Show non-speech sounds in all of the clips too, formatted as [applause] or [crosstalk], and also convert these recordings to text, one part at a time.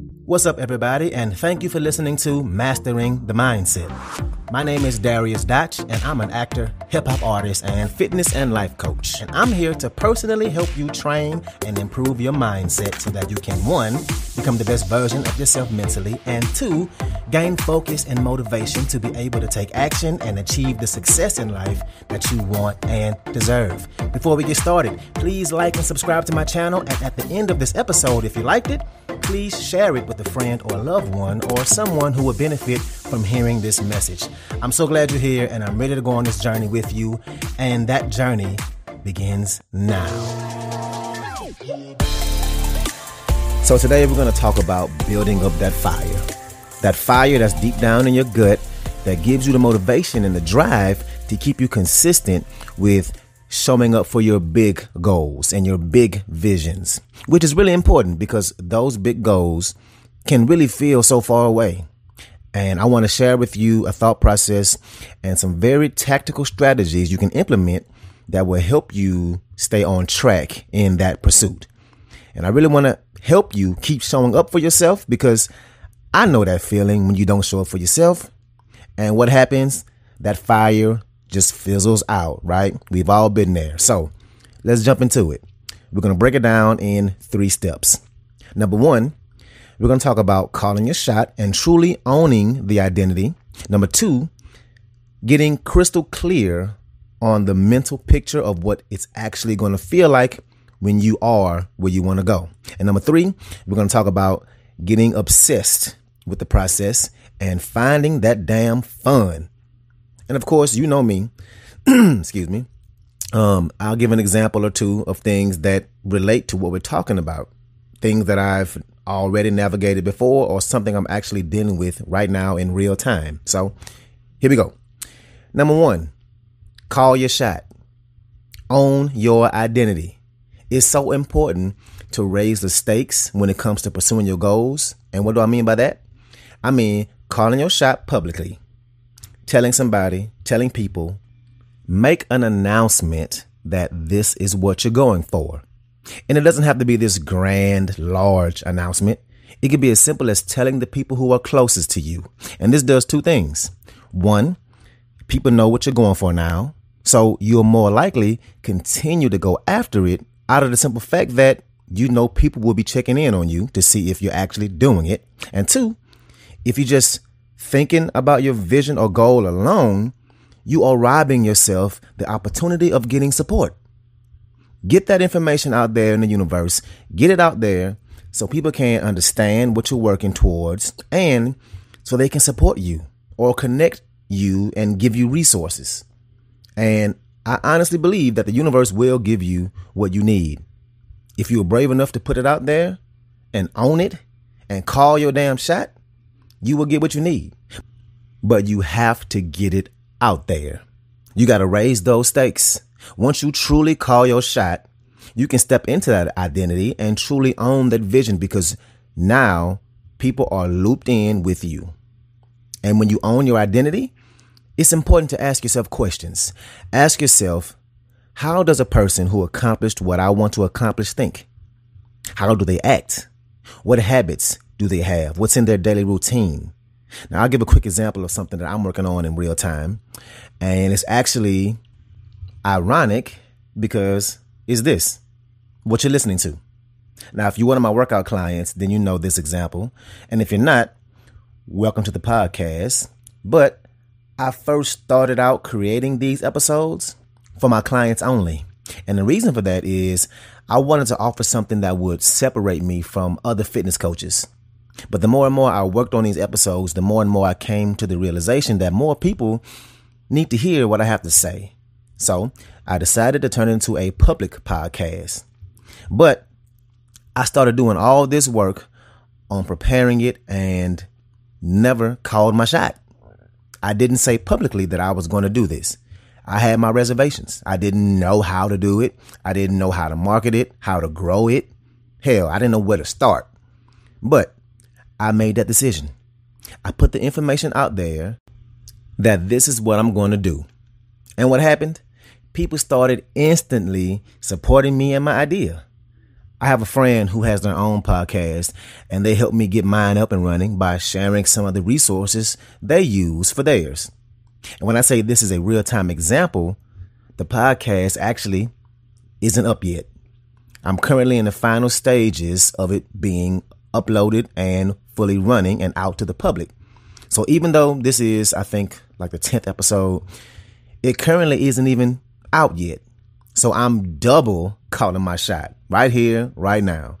What's up, everybody, and thank you for listening to Mastering the Mindset. My name is Darius Dotch, and I'm an actor, hip hop artist, and fitness and life coach. And I'm here to personally help you train and improve your mindset so that you can one, become the best version of yourself mentally, and two, gain focus and motivation to be able to take action and achieve the success in life that you want and deserve. Before we get started, please like and subscribe to my channel. And at the end of this episode, if you liked it, please share it with a friend or a loved one or someone who would benefit from hearing this message. I'm so glad you're here and I'm ready to go on this journey with you. And that journey begins now. So, today we're going to talk about building up that fire. That fire that's deep down in your gut that gives you the motivation and the drive to keep you consistent with showing up for your big goals and your big visions, which is really important because those big goals can really feel so far away. And I want to share with you a thought process and some very tactical strategies you can implement that will help you stay on track in that pursuit. And I really want to help you keep showing up for yourself because I know that feeling when you don't show up for yourself. And what happens? That fire just fizzles out, right? We've all been there. So let's jump into it. We're going to break it down in three steps. Number one, we're going to talk about calling your shot and truly owning the identity. Number two, getting crystal clear on the mental picture of what it's actually going to feel like when you are where you want to go. And number three, we're going to talk about getting obsessed with the process and finding that damn fun. And of course, you know me. [clears throat] Excuse me. Um, I'll give an example or two of things that relate to what we're talking about. Things that I've already navigated before or something I'm actually dealing with right now in real time. So here we go. Number one, call your shot. Own your identity. It's so important to raise the stakes when it comes to pursuing your goals. And what do I mean by that? I mean calling your shot publicly, telling somebody, telling people, make an announcement that this is what you're going for. And it doesn't have to be this grand, large announcement. It could be as simple as telling the people who are closest to you. And this does two things. One, people know what you're going for now. So you'll more likely continue to go after it out of the simple fact that you know people will be checking in on you to see if you're actually doing it. And two, if you're just thinking about your vision or goal alone, you are robbing yourself the opportunity of getting support. Get that information out there in the universe. Get it out there so people can understand what you're working towards and so they can support you or connect you and give you resources. And I honestly believe that the universe will give you what you need. If you're brave enough to put it out there and own it and call your damn shot, you will get what you need. But you have to get it out there. You got to raise those stakes. Once you truly call your shot, you can step into that identity and truly own that vision because now people are looped in with you. And when you own your identity, it's important to ask yourself questions. Ask yourself, how does a person who accomplished what I want to accomplish think? How do they act? What habits do they have? What's in their daily routine? Now, I'll give a quick example of something that I'm working on in real time. And it's actually ironic because is this what you're listening to? Now, if you're one of my workout clients, then you know this example. And if you're not, welcome to the podcast. But I first started out creating these episodes for my clients only. And the reason for that is I wanted to offer something that would separate me from other fitness coaches. But the more and more I worked on these episodes, the more and more I came to the realization that more people need to hear what I have to say. So I decided to turn it into a public podcast. But I started doing all this work on preparing it and never called my shot. I didn't say publicly that I was going to do this. I had my reservations. I didn't know how to do it. I didn't know how to market it, how to grow it. Hell, I didn't know where to start. But I made that decision. I put the information out there that this is what I'm going to do. And what happened? People started instantly supporting me and my idea. I have a friend who has their own podcast and they helped me get mine up and running by sharing some of the resources they use for theirs. And when I say this is a real time example, the podcast actually isn't up yet. I'm currently in the final stages of it being uploaded and fully running and out to the public. So even though this is, I think, like the 10th episode, it currently isn't even out yet. So I'm double calling my shot right here, right now.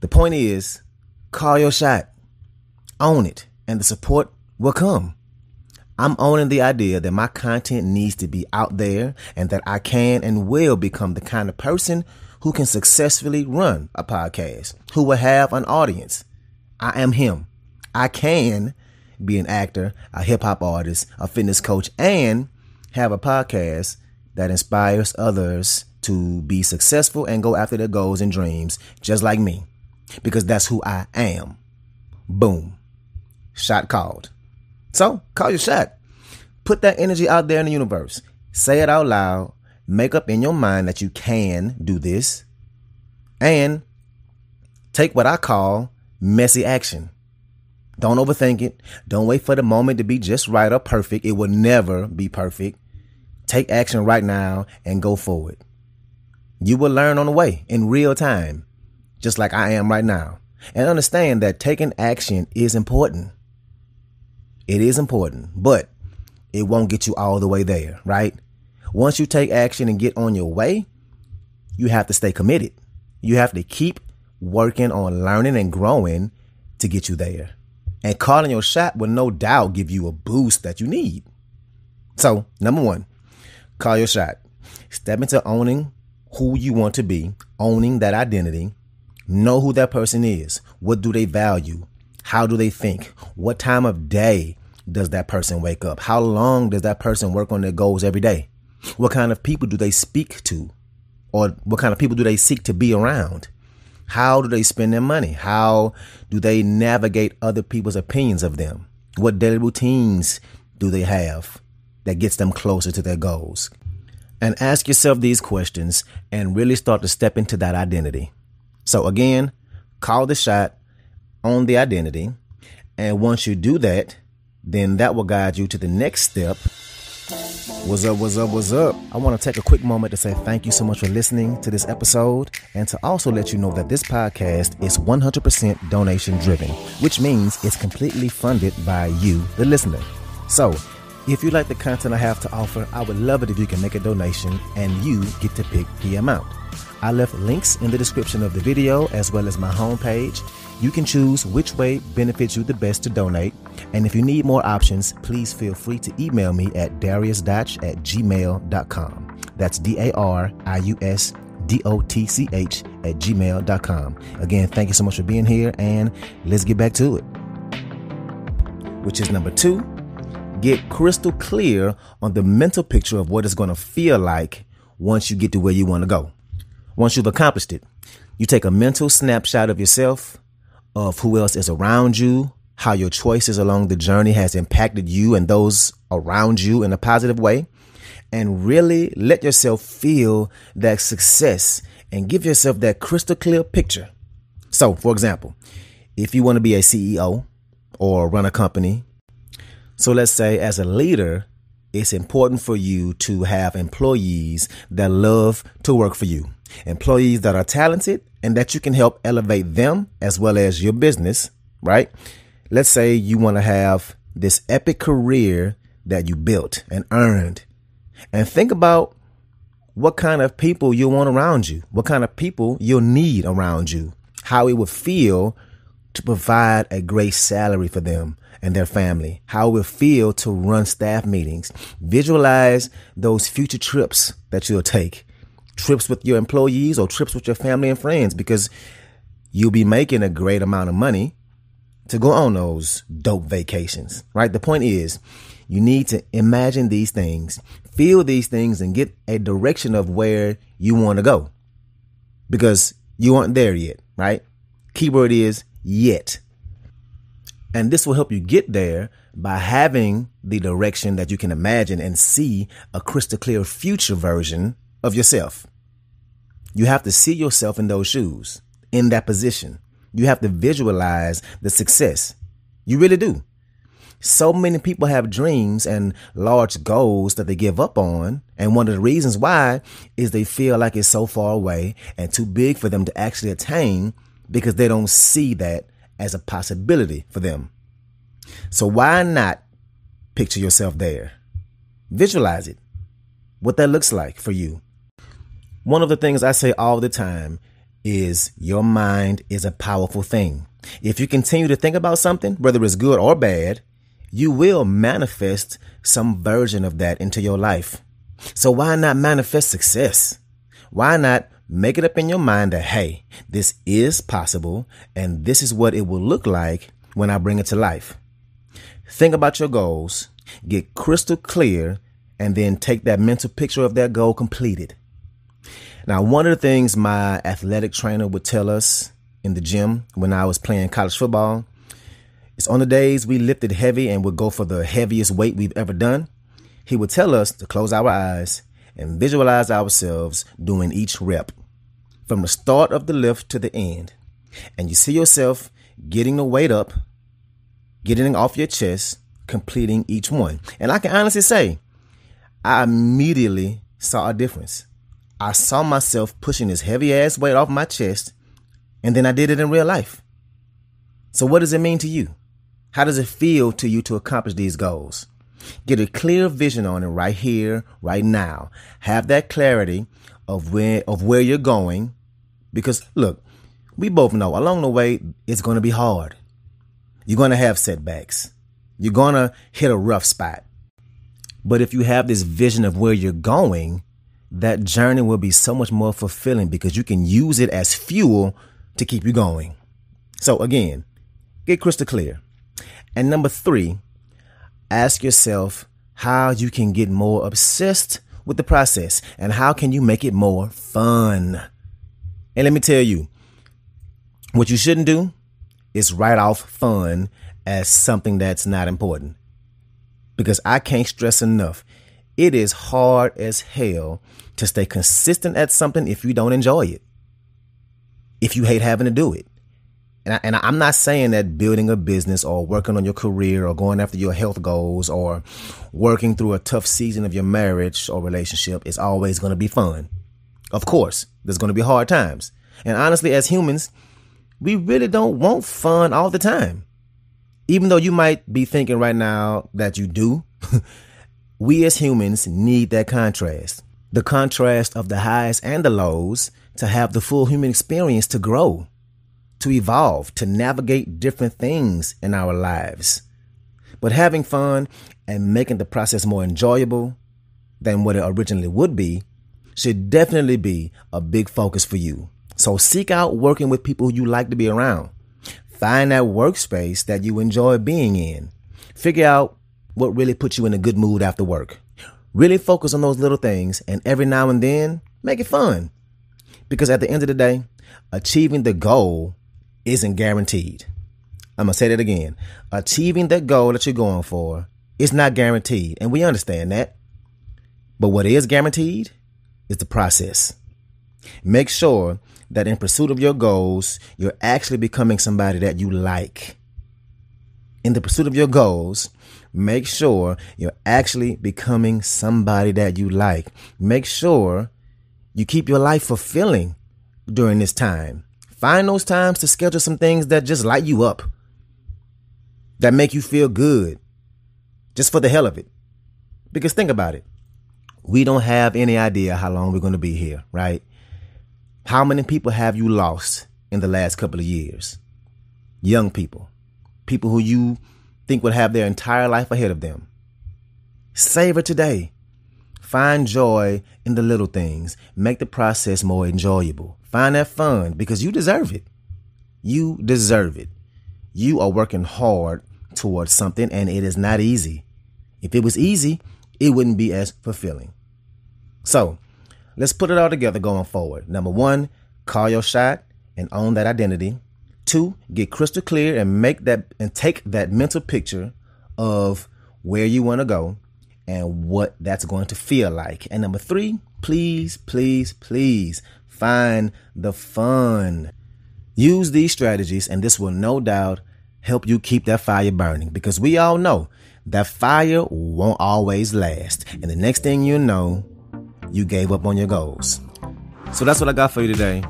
The point is, call your shot, own it, and the support will come. I'm owning the idea that my content needs to be out there and that I can and will become the kind of person who can successfully run a podcast, who will have an audience. I am him. I can be an actor, a hip hop artist, a fitness coach, and have a podcast that inspires others to be successful and go after their goals and dreams, just like me, because that's who I am. Boom. Shot called. So call your shot. Put that energy out there in the universe. Say it out loud. Make up in your mind that you can do this. And take what I call messy action. Don't overthink it. Don't wait for the moment to be just right or perfect. It will never be perfect. Take action right now and go forward. You will learn on the way in real time, just like I am right now. And understand that taking action is important. It is important, but it won't get you all the way there, right? Once you take action and get on your way, you have to stay committed. You have to keep working on learning and growing to get you there. And calling your shot will no doubt give you a boost that you need. So, number one, call your shot. Step into owning who you want to be, owning that identity. Know who that person is. What do they value? How do they think? What time of day does that person wake up? How long does that person work on their goals every day? What kind of people do they speak to? Or what kind of people do they seek to be around? How do they spend their money? How do they navigate other people's opinions of them? What daily routines do they have that gets them closer to their goals? And ask yourself these questions and really start to step into that identity. So again, call the shot on the identity. And once you do that, then that will guide you to the next step What's up, what's up, what's up? I want to take a quick moment to say thank you so much for listening to this episode and to also let you know that this podcast is 100% donation driven, which means it's completely funded by you, the listener. So, if you like the content I have to offer, I would love it if you can make a donation and you get to pick the amount. I left links in the description of the video as well as my homepage. You can choose which way benefits you the best to donate. And if you need more options, please feel free to email me at dariusdotch at gmail.com. That's D A R I U S D O T C H at gmail.com. Again, thank you so much for being here, and let's get back to it. Which is number two, get crystal clear on the mental picture of what it's going to feel like once you get to where you want to go. Once you've accomplished it, you take a mental snapshot of yourself, of who else is around you, how your choices along the journey has impacted you and those around you in a positive way, and really let yourself feel that success and give yourself that crystal clear picture. So, for example, if you want to be a CEO or run a company, so let's say as a leader, it's important for you to have employees that love to work for you employees that are talented and that you can help elevate them as well as your business, right? Let's say you want to have this epic career that you built and earned. And think about what kind of people you want around you, what kind of people you'll need around you, how it would feel to provide a great salary for them and their family, how it will feel to run staff meetings. Visualize those future trips that you'll take trips with your employees or trips with your family and friends because you'll be making a great amount of money to go on those dope vacations, right? The point is, you need to imagine these things, feel these things, and get a direction of where you want to go because you aren't there yet, right? Keyword is yet. And this will help you get there by having the direction that you can imagine and see a crystal clear future version of yourself. You have to see yourself in those shoes, in that position. You have to visualize the success. You really do. So many people have dreams and large goals that they give up on. And one of the reasons why is they feel like it's so far away and too big for them to actually attain because they don't see that as a possibility for them. So why not picture yourself there? Visualize it, what that looks like for you. One of the things I say all the time is your mind is a powerful thing. If you continue to think about something, whether it's good or bad, you will manifest some version of that into your life. So why not manifest success? Why not make it up in your mind that, hey, this is possible and this is what it will look like when I bring it to life? Think about your goals, get crystal clear, and then take that mental picture of that goal completed. Now, one of the things my athletic trainer would tell us in the gym when I was playing college football is on the days we lifted heavy and would go for the heaviest weight we've ever done, he would tell us to close our eyes and visualize ourselves doing each rep from the start of the lift to the end. And you see yourself getting the weight up, getting it off your chest, completing each one. And I can honestly say, I immediately saw a difference. I saw myself pushing this heavy ass weight off my chest, and then I did it in real life. So, what does it mean to you? How does it feel to you to accomplish these goals? Get a clear vision on it right here, right now. Have that clarity of where of where you're going. Because look, we both know along the way it's gonna be hard. You're gonna have setbacks. You're gonna hit a rough spot. But if you have this vision of where you're going, that journey will be so much more fulfilling because you can use it as fuel to keep you going. So again, get crystal clear. And number three, ask yourself how you can get more obsessed with the process and how can you make it more fun. And let me tell you, what you shouldn't do is write off fun as something that's not important. Because I can't stress enough, it is hard as hell to stay consistent at something if you don't enjoy it. If you hate having to do it. And, I, and I'm not saying that building a business or working on your career or going after your health goals or working through a tough season of your marriage or relationship is always going to be fun. Of course, there's going to be hard times. And honestly, as humans, we really don't want fun all the time. Even though you might be thinking right now that you do, [laughs] we as humans need that contrast the contrast of the highs and the lows to have the full human experience to grow, to evolve, to navigate different things in our lives. But having fun and making the process more enjoyable than what it originally would be should definitely be a big focus for you. So seek out working with people you like to be around. Find that workspace that you enjoy being in. Figure out what really puts you in a good mood after work. Really focus on those little things and every now and then make it fun. Because at the end of the day, achieving the goal isn't guaranteed. I'm going to say that again. Achieving the goal that you're going for is not guaranteed. And we understand that. But what is guaranteed is the process. Make sure that in pursuit of your goals, you're actually becoming somebody that you like. In the pursuit of your goals, Make sure you're actually becoming somebody that you like. Make sure you keep your life fulfilling during this time. Find those times to schedule some things that just light you up, that make you feel good, just for the hell of it. Because think about it. We don't have any idea how long we're going to be here, right? How many people have you lost in the last couple of years? Young people, people who you think will have their entire life ahead of them. Savor today. Find joy in the little things. Make the process more enjoyable. Find that fun because you deserve it. You deserve it. You are working hard towards something and it is not easy. If it was easy, it wouldn't be as fulfilling. So let's put it all together going forward. Number one, call your shot and own that identity. Two, get crystal clear and make that and take that mental picture of where you want to go and what that's going to feel like. And number three, please, please, please find the fun. Use these strategies, and this will no doubt help you keep that fire burning because we all know that fire won't always last. And the next thing you know, you gave up on your goals. So that's what I got for you today.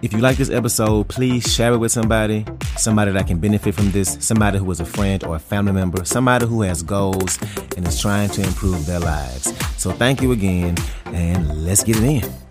If you like this episode, please share it with somebody, somebody that can benefit from this, somebody who is a friend or a family member, somebody who has goals and is trying to improve their lives. So thank you again, and let's get it in.